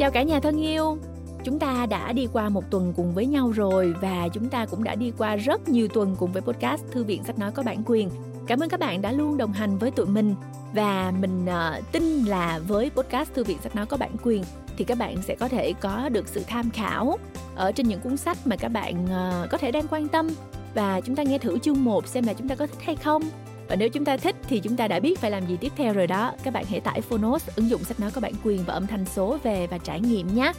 Chào cả nhà thân yêu. Chúng ta đã đi qua một tuần cùng với nhau rồi và chúng ta cũng đã đi qua rất nhiều tuần cùng với podcast Thư viện sách nói có bản quyền. Cảm ơn các bạn đã luôn đồng hành với tụi mình và mình uh, tin là với podcast Thư viện sách nói có bản quyền thì các bạn sẽ có thể có được sự tham khảo ở trên những cuốn sách mà các bạn uh, có thể đang quan tâm và chúng ta nghe thử chương 1 xem là chúng ta có thích hay không và nếu chúng ta thích thì chúng ta đã biết phải làm gì tiếp theo rồi đó. Các bạn hãy tải Phonos ứng dụng sách nói có bản quyền và âm thanh số về và trải nghiệm nhé.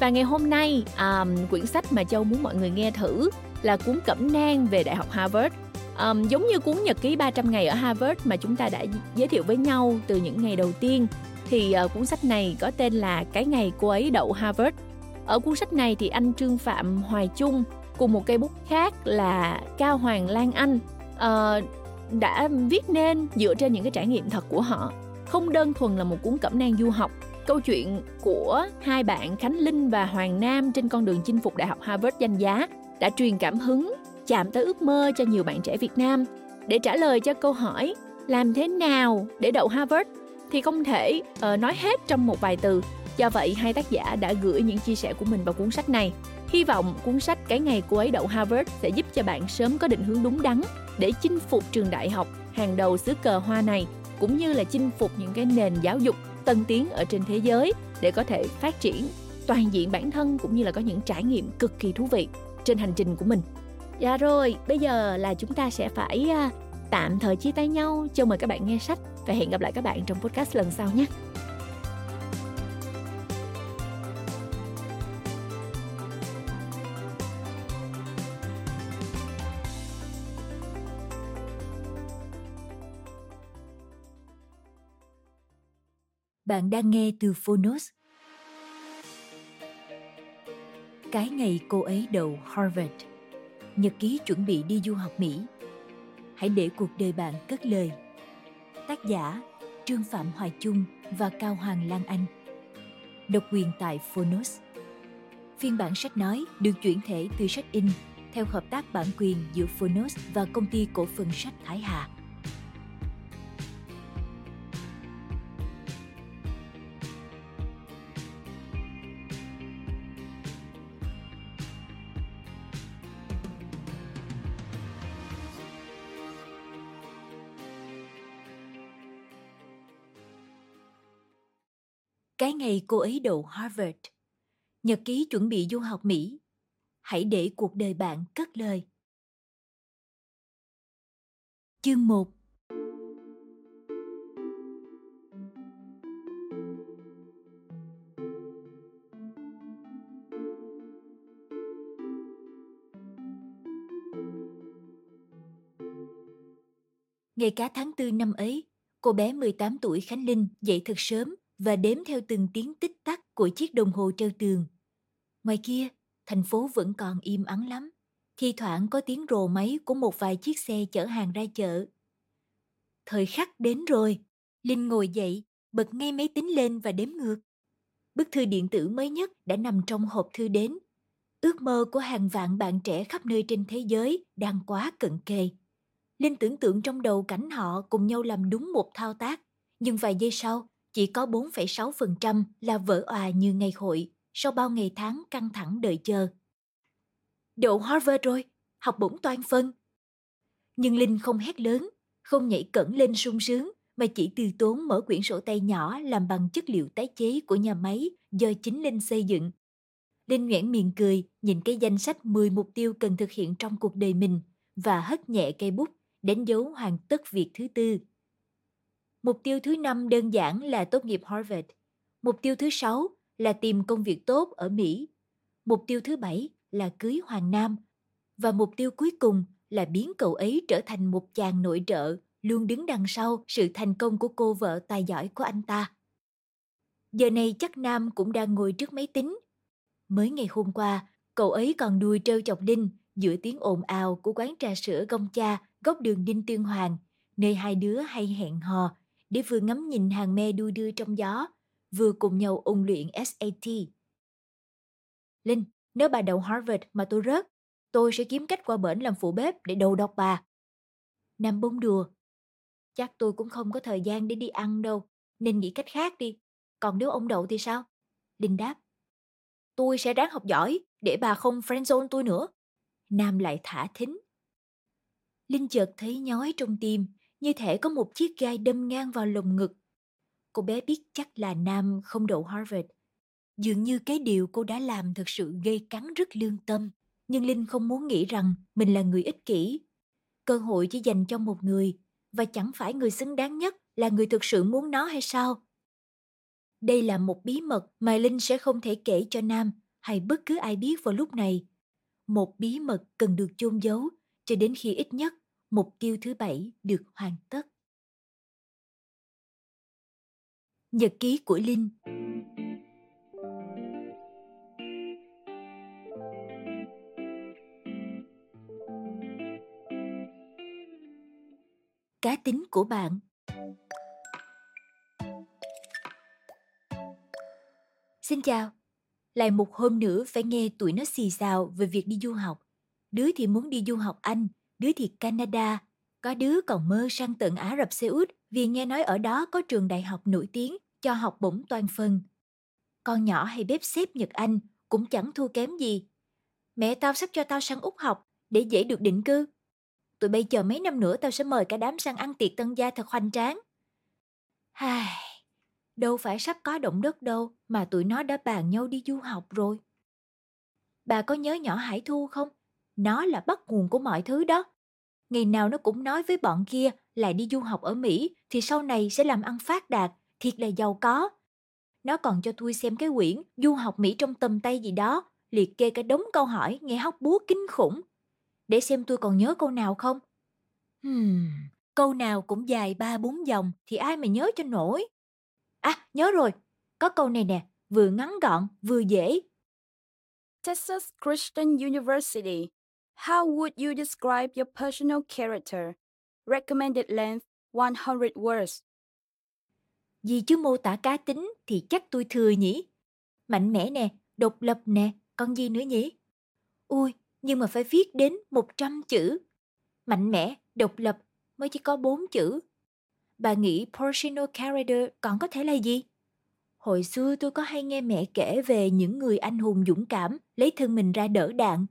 Và ngày hôm nay um, quyển sách mà châu muốn mọi người nghe thử là cuốn cẩm nang về đại học Harvard. Um, giống như cuốn nhật ký 300 ngày ở Harvard mà chúng ta đã giới thiệu với nhau từ những ngày đầu tiên thì uh, cuốn sách này có tên là cái ngày cô ấy đậu Harvard. Ở cuốn sách này thì anh Trương Phạm Hoài Trung cùng một cây bút khác là Cao Hoàng Lan Anh. Uh, đã viết nên dựa trên những cái trải nghiệm thật của họ. Không đơn thuần là một cuốn cẩm nang du học. Câu chuyện của hai bạn Khánh Linh và Hoàng Nam trên con đường chinh phục Đại học Harvard danh giá đã truyền cảm hứng chạm tới ước mơ cho nhiều bạn trẻ Việt Nam. Để trả lời cho câu hỏi làm thế nào để đậu Harvard thì không thể uh, nói hết trong một vài từ. Do vậy hai tác giả đã gửi những chia sẻ của mình vào cuốn sách này hy vọng cuốn sách cái ngày cô ấy đậu Harvard sẽ giúp cho bạn sớm có định hướng đúng đắn để chinh phục trường đại học hàng đầu xứ cờ hoa này cũng như là chinh phục những cái nền giáo dục tân tiến ở trên thế giới để có thể phát triển toàn diện bản thân cũng như là có những trải nghiệm cực kỳ thú vị trên hành trình của mình. Dạ rồi, bây giờ là chúng ta sẽ phải à, tạm thời chia tay nhau. Chào mời các bạn nghe sách và hẹn gặp lại các bạn trong podcast lần sau nhé. Bạn đang nghe từ Phonos. Cái ngày cô ấy đậu Harvard, nhật ký chuẩn bị đi du học Mỹ. Hãy để cuộc đời bạn cất lời. Tác giả Trương Phạm Hoài Trung và Cao Hoàng Lan Anh. Độc quyền tại Phonos. Phiên bản sách nói được chuyển thể từ sách in theo hợp tác bản quyền giữa Phonos và công ty cổ phần sách Thái Hà. Cái ngày cô ấy đậu Harvard, nhật ký chuẩn bị du học Mỹ. Hãy để cuộc đời bạn cất lời. Chương 1 Ngày cá tháng tư năm ấy, cô bé 18 tuổi Khánh Linh dậy thật sớm và đếm theo từng tiếng tích tắc của chiếc đồng hồ treo tường. Ngoài kia, thành phố vẫn còn im ắng lắm. Thi thoảng có tiếng rồ máy của một vài chiếc xe chở hàng ra chợ. Thời khắc đến rồi. Linh ngồi dậy, bật ngay máy tính lên và đếm ngược. Bức thư điện tử mới nhất đã nằm trong hộp thư đến. Ước mơ của hàng vạn bạn trẻ khắp nơi trên thế giới đang quá cận kề. Linh tưởng tượng trong đầu cảnh họ cùng nhau làm đúng một thao tác, nhưng vài giây sau, chỉ có 4,6% là vỡ òa như ngày hội sau bao ngày tháng căng thẳng đợi chờ. Đậu Harvard rồi, học bổng toàn phân. Nhưng Linh không hét lớn, không nhảy cẩn lên sung sướng, mà chỉ từ tốn mở quyển sổ tay nhỏ làm bằng chất liệu tái chế của nhà máy do chính Linh xây dựng. Linh nhoẻn miệng cười, nhìn cái danh sách 10 mục tiêu cần thực hiện trong cuộc đời mình và hất nhẹ cây bút, đánh dấu hoàn tất việc thứ tư. Mục tiêu thứ năm đơn giản là tốt nghiệp Harvard. Mục tiêu thứ sáu là tìm công việc tốt ở Mỹ. Mục tiêu thứ bảy là cưới Hoàng Nam. Và mục tiêu cuối cùng là biến cậu ấy trở thành một chàng nội trợ luôn đứng đằng sau sự thành công của cô vợ tài giỏi của anh ta. Giờ này chắc Nam cũng đang ngồi trước máy tính. Mới ngày hôm qua, cậu ấy còn đùi trêu chọc Linh giữa tiếng ồn ào của quán trà sữa Gông Cha góc đường Đinh Tiên Hoàng, nơi hai đứa hay hẹn hò để vừa ngắm nhìn hàng me đu đưa trong gió, vừa cùng nhau ôn luyện SAT. Linh, nếu bà đậu Harvard mà tôi rớt, tôi sẽ kiếm cách qua bển làm phụ bếp để đầu độc bà. Nam bông đùa. Chắc tôi cũng không có thời gian để đi ăn đâu, nên nghĩ cách khác đi. Còn nếu ông đậu thì sao? Linh đáp. Tôi sẽ ráng học giỏi để bà không friendzone tôi nữa. Nam lại thả thính. Linh chợt thấy nhói trong tim, như thể có một chiếc gai đâm ngang vào lồng ngực. Cô bé biết chắc là Nam không đậu Harvard. Dường như cái điều cô đã làm thực sự gây cắn rất lương tâm. Nhưng Linh không muốn nghĩ rằng mình là người ích kỷ. Cơ hội chỉ dành cho một người, và chẳng phải người xứng đáng nhất là người thực sự muốn nó hay sao? Đây là một bí mật mà Linh sẽ không thể kể cho Nam hay bất cứ ai biết vào lúc này. Một bí mật cần được chôn giấu cho đến khi ít nhất mục tiêu thứ bảy được hoàn tất. Nhật ký của Linh Cá tính của bạn Xin chào, lại một hôm nữa phải nghe tụi nó xì xào về việc đi du học. Đứa thì muốn đi du học Anh, đứa thì Canada, có đứa còn mơ sang tận Ả Rập Xê Út vì nghe nói ở đó có trường đại học nổi tiếng cho học bổng toàn phần. Con nhỏ hay bếp xếp Nhật Anh cũng chẳng thua kém gì. Mẹ tao sắp cho tao sang Úc học để dễ được định cư. Tụi bây chờ mấy năm nữa tao sẽ mời cả đám sang ăn tiệc tân gia thật hoành tráng. Hài, đâu phải sắp có động đất đâu mà tụi nó đã bàn nhau đi du học rồi. Bà có nhớ nhỏ Hải Thu không? Nó là bắt nguồn của mọi thứ đó. Ngày nào nó cũng nói với bọn kia là đi du học ở Mỹ thì sau này sẽ làm ăn phát đạt, thiệt là giàu có. Nó còn cho tôi xem cái quyển Du học Mỹ trong tầm tay gì đó, liệt kê cả đống câu hỏi nghe hóc búa kinh khủng. Để xem tôi còn nhớ câu nào không? Hmm, câu nào cũng dài ba bốn dòng thì ai mà nhớ cho nổi. À, nhớ rồi, có câu này nè, vừa ngắn gọn, vừa dễ. Texas Christian University. How would you describe your personal character? Recommended length 100 words. Vì chứ mô tả cá tính thì chắc tôi thừa nhỉ. Mạnh mẽ nè, độc lập nè, còn gì nữa nhỉ? Ui, nhưng mà phải viết đến 100 chữ. Mạnh mẽ, độc lập mới chỉ có 4 chữ. Bà nghĩ personal character còn có thể là gì? Hồi xưa tôi có hay nghe mẹ kể về những người anh hùng dũng cảm lấy thân mình ra đỡ đạn.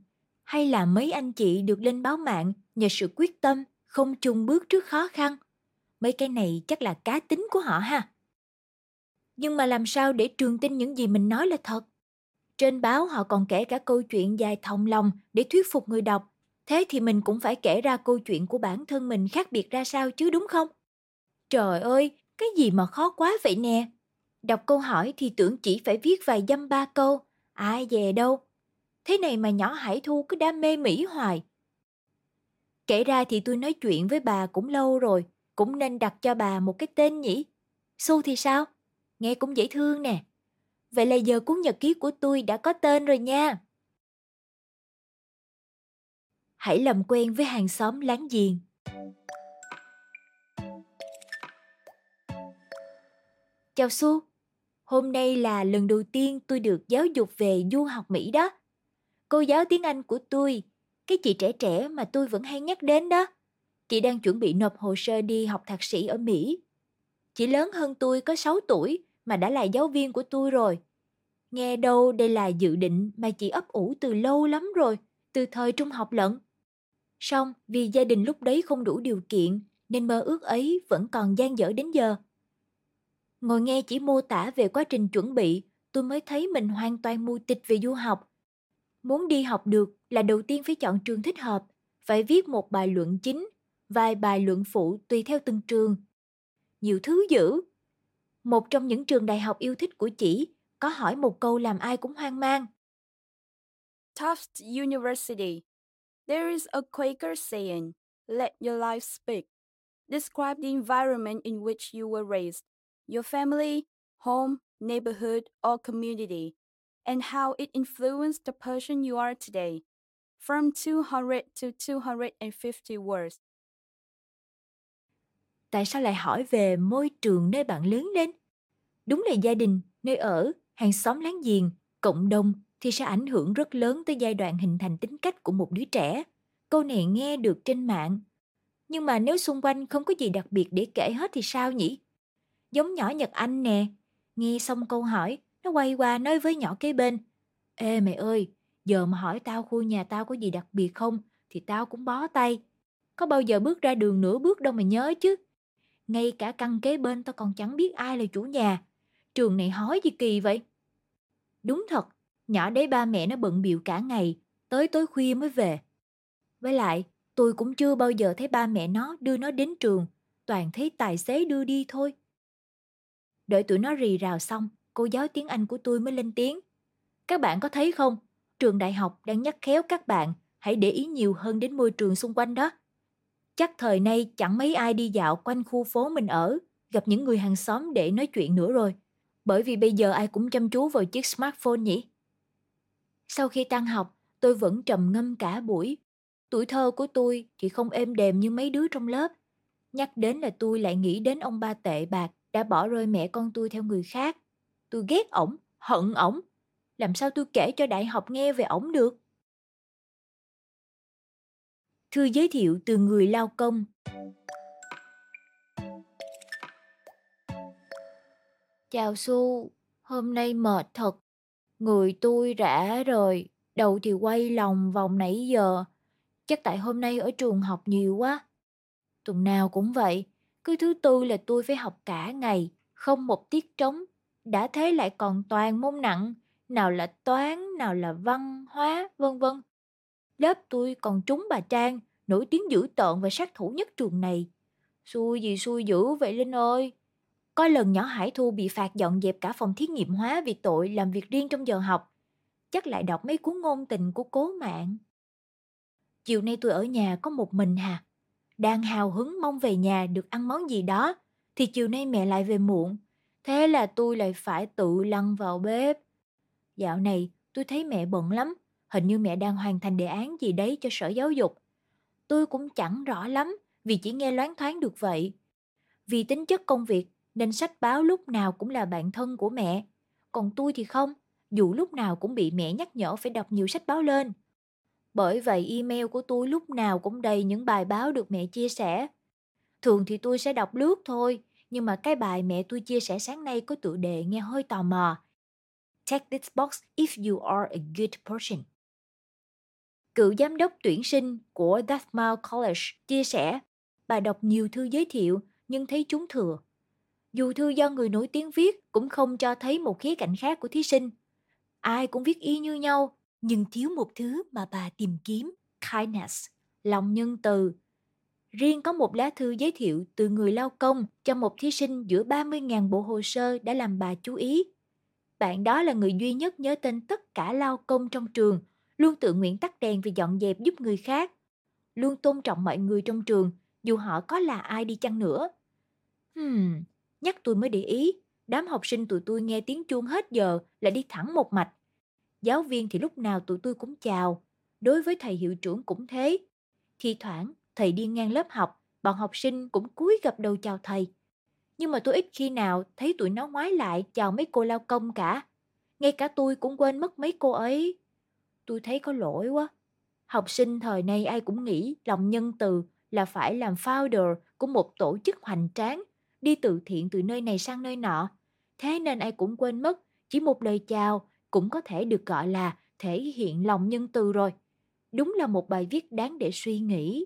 Hay là mấy anh chị được lên báo mạng nhờ sự quyết tâm, không chung bước trước khó khăn. Mấy cái này chắc là cá tính của họ ha. Nhưng mà làm sao để trường tin những gì mình nói là thật? Trên báo họ còn kể cả câu chuyện dài thòng lòng để thuyết phục người đọc. Thế thì mình cũng phải kể ra câu chuyện của bản thân mình khác biệt ra sao chứ đúng không? Trời ơi, cái gì mà khó quá vậy nè? Đọc câu hỏi thì tưởng chỉ phải viết vài dăm ba câu, ai về đâu. Thế này mà nhỏ Hải Thu cứ đam mê Mỹ hoài. Kể ra thì tôi nói chuyện với bà cũng lâu rồi, cũng nên đặt cho bà một cái tên nhỉ? Su thì sao? Nghe cũng dễ thương nè. Vậy là giờ cuốn nhật ký của tôi đã có tên rồi nha. Hãy làm quen với hàng xóm láng giềng. Chào Su, hôm nay là lần đầu tiên tôi được giáo dục về du học Mỹ đó. Cô giáo tiếng Anh của tôi, cái chị trẻ trẻ mà tôi vẫn hay nhắc đến đó. Chị đang chuẩn bị nộp hồ sơ đi học thạc sĩ ở Mỹ. Chị lớn hơn tôi có 6 tuổi mà đã là giáo viên của tôi rồi. Nghe đâu đây là dự định mà chị ấp ủ từ lâu lắm rồi, từ thời trung học lận. Xong vì gia đình lúc đấy không đủ điều kiện nên mơ ước ấy vẫn còn gian dở đến giờ. Ngồi nghe chỉ mô tả về quá trình chuẩn bị, tôi mới thấy mình hoàn toàn mù tịch về du học. Muốn đi học được là đầu tiên phải chọn trường thích hợp, phải viết một bài luận chính, vài bài luận phụ tùy theo từng trường. Nhiều thứ dữ. Một trong những trường đại học yêu thích của chị có hỏi một câu làm ai cũng hoang mang. Tufts University. There is a Quaker saying, let your life speak. Describe the environment in which you were raised your family, home, neighborhood, or community, and how it influenced the person you are today. From 200 to 250 words. Tại sao lại hỏi về môi trường nơi bạn lớn lên? Đúng là gia đình, nơi ở, hàng xóm láng giềng, cộng đồng thì sẽ ảnh hưởng rất lớn tới giai đoạn hình thành tính cách của một đứa trẻ. Câu này nghe được trên mạng. Nhưng mà nếu xung quanh không có gì đặc biệt để kể hết thì sao nhỉ? giống nhỏ Nhật Anh nè. Nghe xong câu hỏi, nó quay qua nói với nhỏ kế bên. Ê mẹ ơi, giờ mà hỏi tao khu nhà tao có gì đặc biệt không thì tao cũng bó tay. Có bao giờ bước ra đường nửa bước đâu mà nhớ chứ. Ngay cả căn kế bên tao còn chẳng biết ai là chủ nhà. Trường này hói gì kỳ vậy? Đúng thật, nhỏ đấy ba mẹ nó bận biểu cả ngày, tới tối khuya mới về. Với lại, tôi cũng chưa bao giờ thấy ba mẹ nó đưa nó đến trường, toàn thấy tài xế đưa đi thôi. Đợi tụi nó rì rào xong, cô giáo tiếng Anh của tôi mới lên tiếng. Các bạn có thấy không? Trường đại học đang nhắc khéo các bạn hãy để ý nhiều hơn đến môi trường xung quanh đó. Chắc thời nay chẳng mấy ai đi dạo quanh khu phố mình ở, gặp những người hàng xóm để nói chuyện nữa rồi. Bởi vì bây giờ ai cũng chăm chú vào chiếc smartphone nhỉ? Sau khi tan học, tôi vẫn trầm ngâm cả buổi. Tuổi thơ của tôi chỉ không êm đềm như mấy đứa trong lớp. Nhắc đến là tôi lại nghĩ đến ông ba tệ bạc đã bỏ rơi mẹ con tôi theo người khác. Tôi ghét ổng, hận ổng. Làm sao tôi kể cho đại học nghe về ổng được? Thư giới thiệu từ người lao công Chào Su, hôm nay mệt thật. Người tôi rã rồi, đầu thì quay lòng vòng nãy giờ. Chắc tại hôm nay ở trường học nhiều quá. Tuần nào cũng vậy, cứ thứ tư là tôi phải học cả ngày, không một tiết trống. Đã thế lại còn toàn môn nặng, nào là toán, nào là văn, hóa, vân vân. Lớp tôi còn trúng bà Trang, nổi tiếng dữ tợn và sát thủ nhất trường này. Xui gì xui dữ vậy Linh ơi. Có lần nhỏ Hải Thu bị phạt dọn dẹp cả phòng thí nghiệm hóa vì tội làm việc riêng trong giờ học. Chắc lại đọc mấy cuốn ngôn tình của cố mạng. Chiều nay tôi ở nhà có một mình hà. Đang hào hứng mong về nhà được ăn món gì đó, thì chiều nay mẹ lại về muộn. Thế là tôi lại phải tự lăn vào bếp. Dạo này tôi thấy mẹ bận lắm, hình như mẹ đang hoàn thành đề án gì đấy cho sở giáo dục. Tôi cũng chẳng rõ lắm vì chỉ nghe loáng thoáng được vậy. Vì tính chất công việc nên sách báo lúc nào cũng là bạn thân của mẹ. Còn tôi thì không, dù lúc nào cũng bị mẹ nhắc nhở phải đọc nhiều sách báo lên. Bởi vậy email của tôi lúc nào cũng đầy những bài báo được mẹ chia sẻ. Thường thì tôi sẽ đọc lướt thôi, nhưng mà cái bài mẹ tôi chia sẻ sáng nay có tựa đề nghe hơi tò mò. Check this box if you are a good person. Cựu giám đốc tuyển sinh của Dartmouth College chia sẻ, bà đọc nhiều thư giới thiệu nhưng thấy chúng thừa. Dù thư do người nổi tiếng viết cũng không cho thấy một khía cạnh khác của thí sinh. Ai cũng viết y như nhau, nhưng thiếu một thứ mà bà tìm kiếm, kindness, lòng nhân từ. Riêng có một lá thư giới thiệu từ người lao công cho một thí sinh giữa 30.000 bộ hồ sơ đã làm bà chú ý. Bạn đó là người duy nhất nhớ tên tất cả lao công trong trường, luôn tự nguyện tắt đèn vì dọn dẹp giúp người khác. Luôn tôn trọng mọi người trong trường, dù họ có là ai đi chăng nữa. Hmm, Nhắc tôi mới để ý, đám học sinh tụi tôi nghe tiếng chuông hết giờ là đi thẳng một mạch. Giáo viên thì lúc nào tụi tôi cũng chào, đối với thầy hiệu trưởng cũng thế. Thì thoảng, thầy đi ngang lớp học, bọn học sinh cũng cúi gập đầu chào thầy. Nhưng mà tôi ít khi nào thấy tụi nó ngoái lại chào mấy cô lao công cả. Ngay cả tôi cũng quên mất mấy cô ấy. Tôi thấy có lỗi quá. Học sinh thời nay ai cũng nghĩ lòng nhân từ là phải làm founder của một tổ chức hoành tráng đi từ thiện từ nơi này sang nơi nọ. Thế nên ai cũng quên mất, chỉ một lời chào cũng có thể được gọi là thể hiện lòng nhân từ rồi. Đúng là một bài viết đáng để suy nghĩ.